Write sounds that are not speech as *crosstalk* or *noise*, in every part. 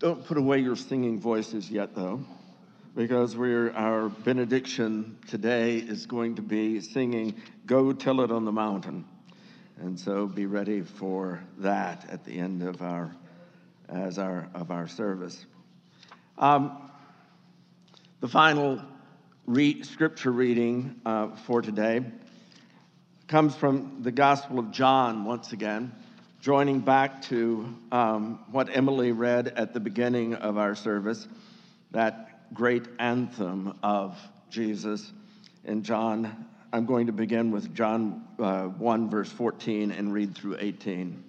Don't put away your singing voices yet, though, because we're, our benediction today is going to be singing Go Tell It on the Mountain. And so be ready for that at the end of our, as our, of our service. Um, the final re- scripture reading uh, for today comes from the Gospel of John once again joining back to um, what Emily read at the beginning of our service, that great anthem of Jesus in John. I'm going to begin with John uh, 1, verse 14, and read through 18.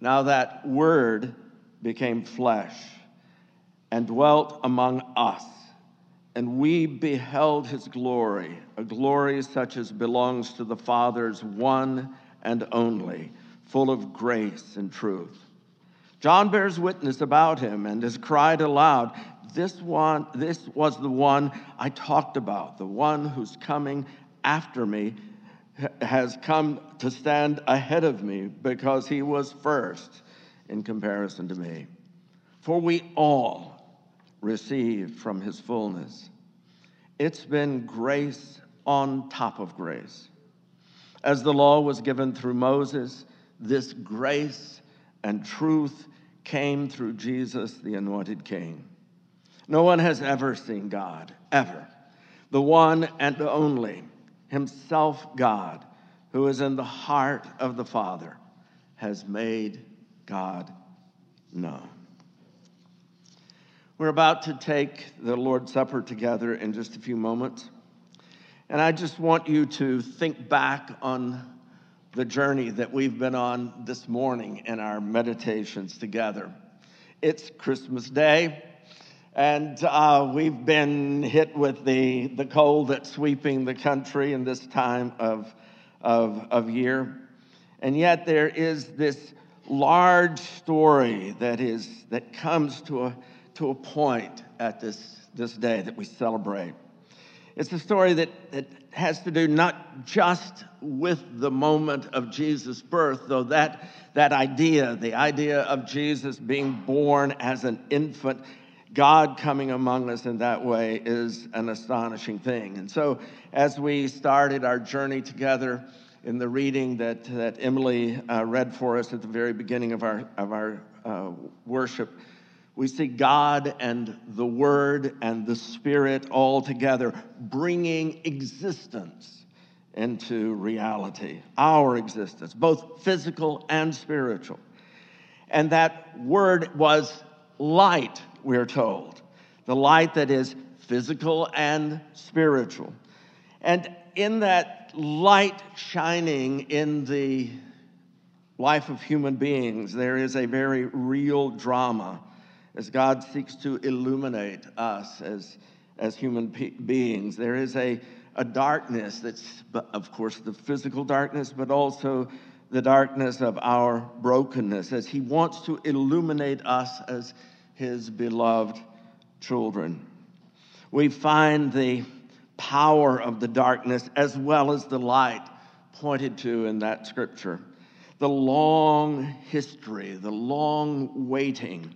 Now that word became flesh and dwelt among us, and we beheld his glory, a glory such as belongs to the Father's one and only full of grace and truth. John bears witness about him and has cried aloud, this one, this was the one I talked about, the one who's coming after me has come to stand ahead of me because he was first in comparison to me. For we all received from his fullness. It's been grace on top of grace. As the law was given through Moses, this grace and truth came through Jesus, the anointed king. No one has ever seen God, ever. The one and only, Himself God, who is in the heart of the Father, has made God known. We're about to take the Lord's Supper together in just a few moments. And I just want you to think back on the journey that we've been on this morning in our meditations together. It's Christmas Day, and uh, we've been hit with the, the cold that's sweeping the country in this time of, of, of year. And yet, there is this large story that, is, that comes to a, to a point at this, this day that we celebrate. It's a story that, that has to do not just with the moment of Jesus' birth, though that, that idea, the idea of Jesus being born as an infant, God coming among us in that way is an astonishing thing. And so, as we started our journey together in the reading that, that Emily uh, read for us at the very beginning of our, of our uh, worship, we see God and the Word and the Spirit all together bringing existence into reality, our existence, both physical and spiritual. And that Word was light, we're told, the light that is physical and spiritual. And in that light shining in the life of human beings, there is a very real drama as God seeks to illuminate us as, as human pe- beings. There is a, a darkness that's, of course, the physical darkness, but also the darkness of our brokenness as He wants to illuminate us as His beloved children. We find the power of the darkness as well as the light pointed to in that scripture. The long history, the long waiting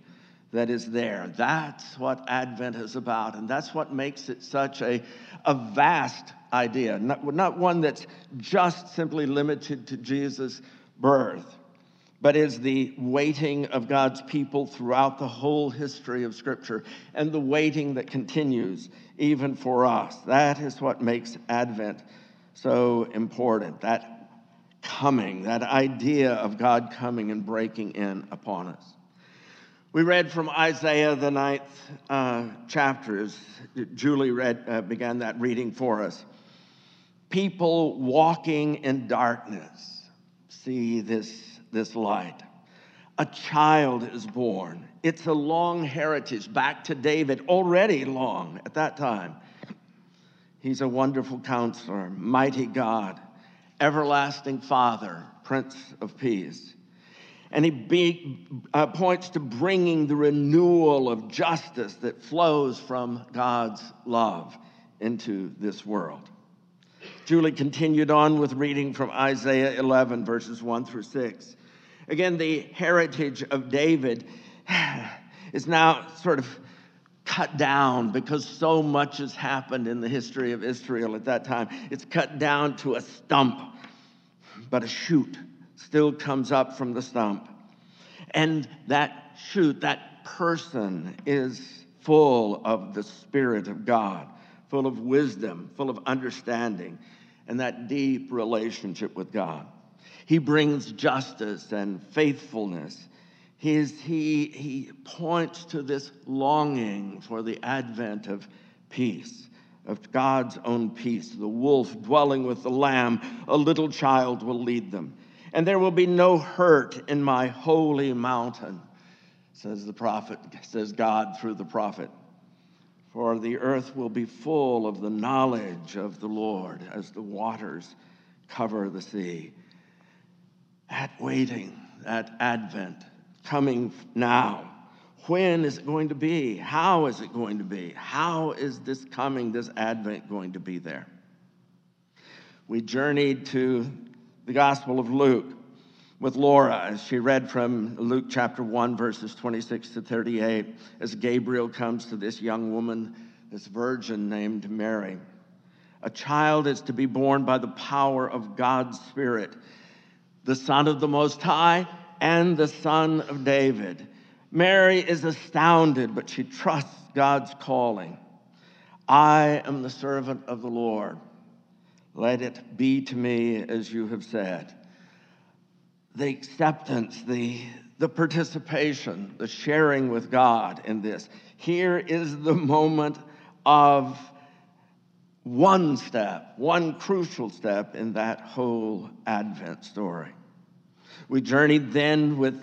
that is there. That's what Advent is about, and that's what makes it such a, a vast idea, not, not one that's just simply limited to Jesus' birth, but is the waiting of God's people throughout the whole history of Scripture and the waiting that continues even for us. That is what makes Advent so important. That coming, that idea of God coming and breaking in upon us. We read from Isaiah, the ninth uh, chapters. Julie read, uh, began that reading for us. People walking in darkness see this, this light. A child is born. It's a long heritage back to David, already long at that time. He's a wonderful counselor, mighty God, everlasting Father, Prince of Peace. And he be, uh, points to bringing the renewal of justice that flows from God's love into this world. Julie continued on with reading from Isaiah 11, verses 1 through 6. Again, the heritage of David *sighs* is now sort of cut down because so much has happened in the history of Israel at that time. It's cut down to a stump, but a shoot still comes up from the stump. And that shoot, that person is full of the Spirit of God, full of wisdom, full of understanding, and that deep relationship with God. He brings justice and faithfulness he, he, he points to this longing for the advent of peace, of God's own peace. The wolf dwelling with the lamb, a little child will lead them. And there will be no hurt in my holy mountain, says the prophet, says God through the prophet. For the earth will be full of the knowledge of the Lord as the waters cover the sea. That waiting, that Advent, coming now. When is it going to be? How is it going to be? How is this coming, this Advent going to be there? We journeyed to the Gospel of Luke with Laura as she read from Luke chapter 1, verses 26 to 38, as Gabriel comes to this young woman, this virgin named Mary. A child is to be born by the power of God's Spirit. The Son of the Most High and the Son of David. Mary is astounded, but she trusts God's calling. I am the servant of the Lord. Let it be to me as you have said. The acceptance, the, the participation, the sharing with God in this. Here is the moment of one step, one crucial step in that whole Advent story. We journeyed then with,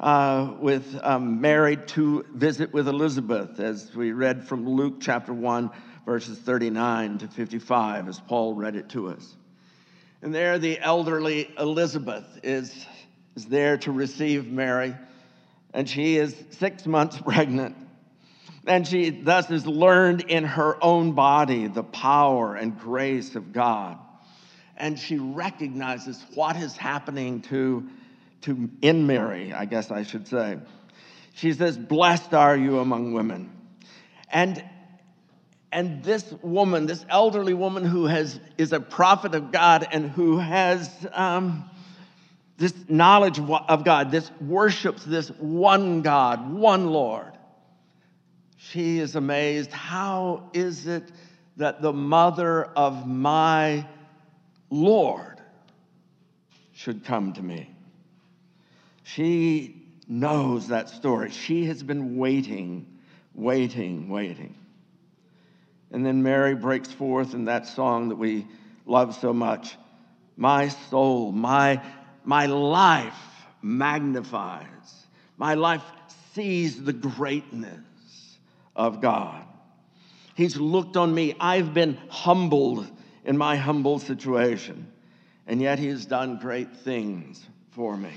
uh, with um, Mary to visit with Elizabeth, as we read from Luke chapter 1, verses 39 to 55, as Paul read it to us. And there, the elderly Elizabeth is, is there to receive Mary, and she is six months *laughs* pregnant. And she thus has learned in her own body the power and grace of God and she recognizes what is happening to, to in Mary, I guess I should say. She says, Blessed are you among women. And and this woman, this elderly woman who has, is a prophet of God and who has um, this knowledge of God, this worships this one God, one Lord, she is amazed. How is it that the mother of my Lord should come to me. She knows that story. She has been waiting, waiting, waiting. And then Mary breaks forth in that song that we love so much. My soul, my, my life magnifies, my life sees the greatness of God. He's looked on me. I've been humbled in my humble situation, and yet He has done great things for me.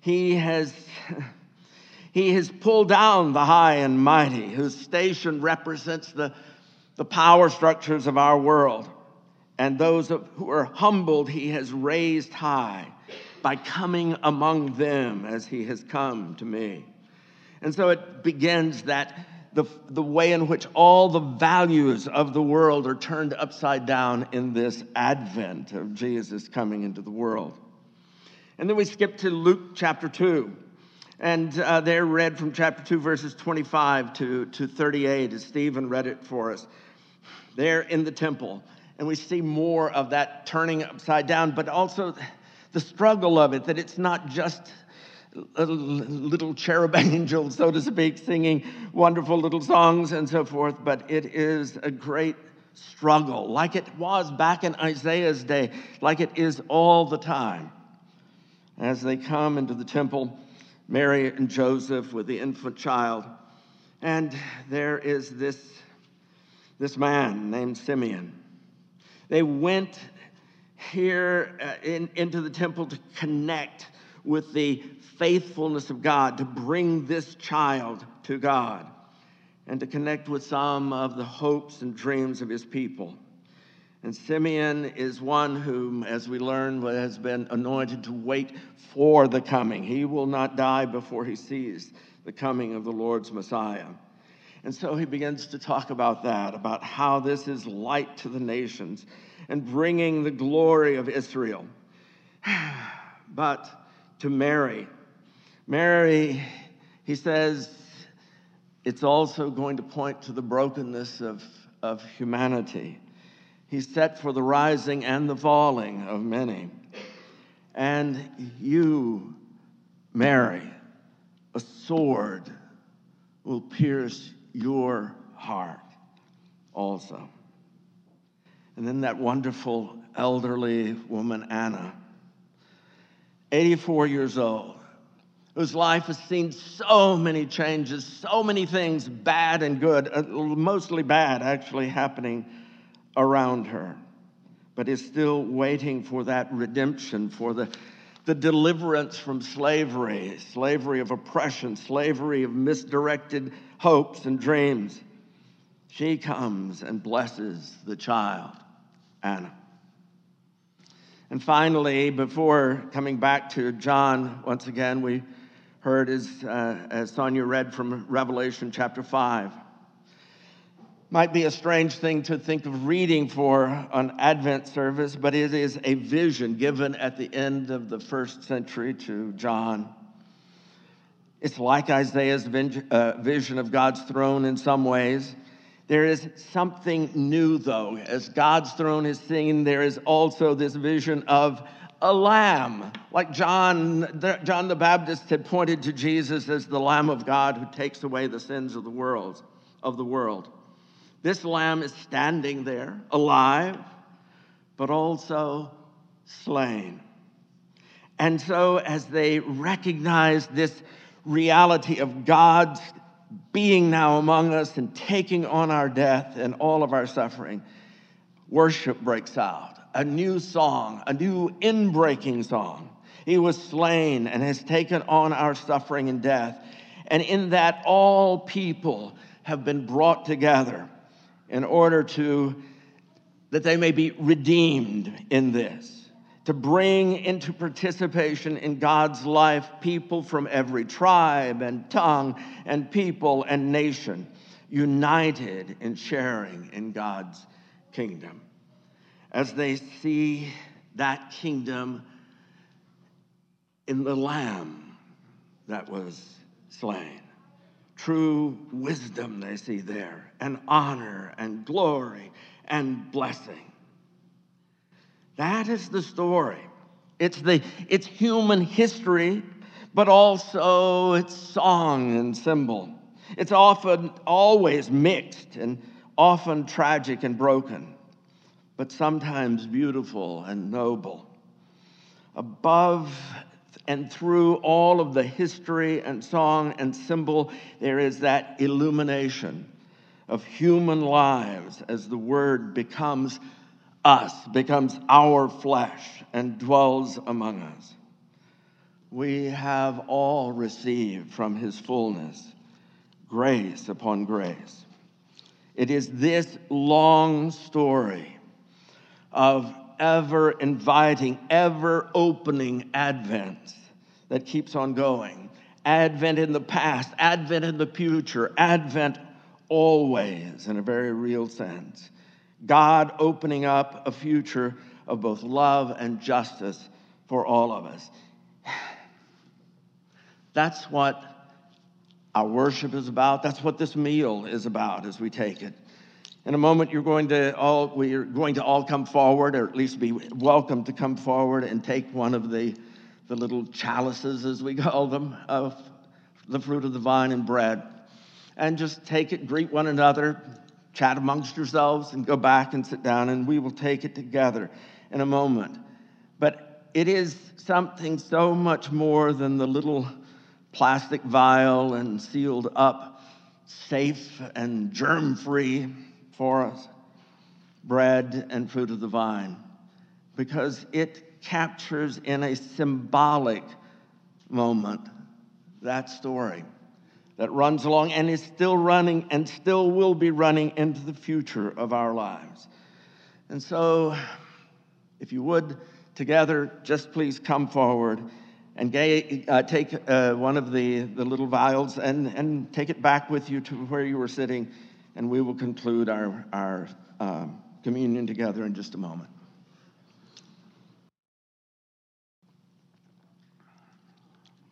He has. *laughs* He has pulled down the high and mighty, whose station represents the, the power structures of our world. And those who are humbled, he has raised high by coming among them as he has come to me. And so it begins that the, the way in which all the values of the world are turned upside down in this advent of Jesus coming into the world. And then we skip to Luke chapter 2. And uh, they're read from chapter 2, verses 25 to, to 38, as Stephen read it for us. They're in the temple. And we see more of that turning upside down, but also the struggle of it, that it's not just little cherub *laughs* angels, so to speak, singing wonderful little songs and so forth, but it is a great struggle, like it was back in Isaiah's day, like it is all the time. As they come into the temple, Mary and Joseph with the infant child, and there is this, this man named Simeon. They went here uh, in, into the temple to connect with the faithfulness of God to bring this child to God and to connect with some of the hopes and dreams of his people. And Simeon is one whom, as we learn, has been anointed to wait for the coming. He will not die before he sees the coming of the Lord's Messiah. And so he begins to talk about that, about how this is light to the nations and bringing the glory of Israel. *sighs* But to Mary, Mary, he says, it's also going to point to the brokenness of, of humanity. He's set for the rising and the falling of many. And you, Mary, a sword will pierce your heart also. And then that wonderful elderly woman, Anna, 84 years old, whose life has seen so many changes, so many things, bad and good, uh, mostly bad actually happening around her, but is still waiting for that redemption, for the, the deliverance from slavery, slavery of oppression, slavery of misdirected hopes and dreams. She comes and blesses the child, Anna. And finally, before coming back to John, once again, we heard as, uh, as Sonia read from Revelation chapter 5. Might be a strange thing to think of reading for an Advent service, but it is a vision given at the end of the first century to John. It's like Isaiah's uh, vision of God's throne in some ways. There is something new, though. As God's throne is seen, there is also this vision of a lamb, like John, John the Baptist had pointed to Jesus as the Lamb of God who takes away the sins of the world. Of the world. This lamb is standing there, alive, but also slain. And so, as they recognize this reality of God's being now among us and taking on our death and all of our suffering, worship breaks out. A new song, a new inbreaking song. He was slain and has taken on our suffering and death. And in that, all people have been brought together in order to, that they may be redeemed in this to bring into participation in God's life people from every tribe and tongue and people and nation, united in sharing in God's kingdom. As they see that kingdom in the Lamb that was slain. True wisdom they see there, and honor and glory and blessing. That is the story. It's, the, it's human history, but also it's song and symbol. It's often, always mixed and often tragic and broken, but sometimes beautiful and noble. Above and through all of the history and song and symbol, there is that illumination of human lives as the word becomes us, becomes our flesh, and dwells among us. We have all received from his fullness grace upon grace. It is this long story of ever inviting, ever opening Advent that keeps on going. Advent in the past, Advent in the future, Advent always in a very real sense. God opening up a future of both love and justice for all of us. *sighs* That's what our worship is about. That's what this meal is about as we take it. In a moment, you're going to all we're going to all come forward, or at least be welcome to come forward and take one of the the little chalices, as we *laughs* call them, of the fruit of the vine and bread, and just take it, greet one another, chat amongst yourselves and go back and sit down, and we will take it together in a moment. But it is something so much more than the little plastic vial and sealed up, safe and germ free for us bread and fruit of the vine, because it captures in a symbolic moment that story that runs along and is still running and still will be running into the future of our lives. And so, if you would, together, just please come forward and ga- uh, take uh, one of the, the little vials and, and take it back with you to where you were sitting, and we will conclude our, our um, communion together in just a moment.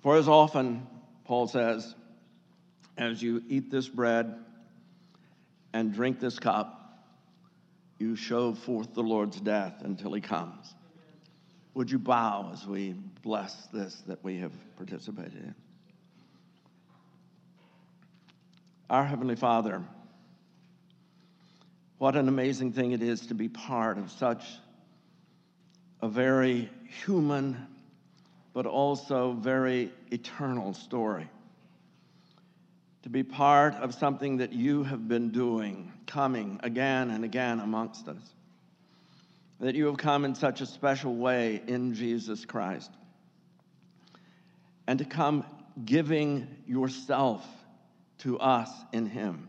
For as often, Paul says, as you eat this bread and drink this cup, you show forth the Lord's death until he comes. Would you bow as we bless this that we have participated in? Our Heavenly Father, what an amazing thing it is to be part of such a very human, but also very eternal story. To be part of something that you have been doing, coming again and again amongst us that you have come in such a special way in Jesus Christ. And to come giving yourself to us in Him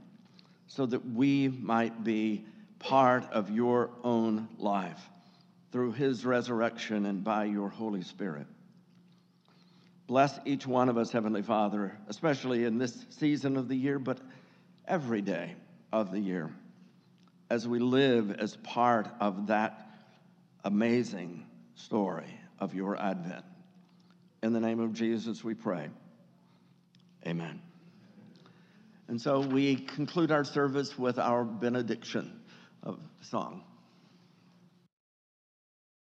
so that we might be part of your own life through His resurrection and by your Holy Spirit. Bless each one of us, Heavenly Father, especially in this season of the year, but every day of the year, as we live as part of that amazing story of your advent. In the name of Jesus, we pray. Amen. And so we conclude our service with our benediction of song.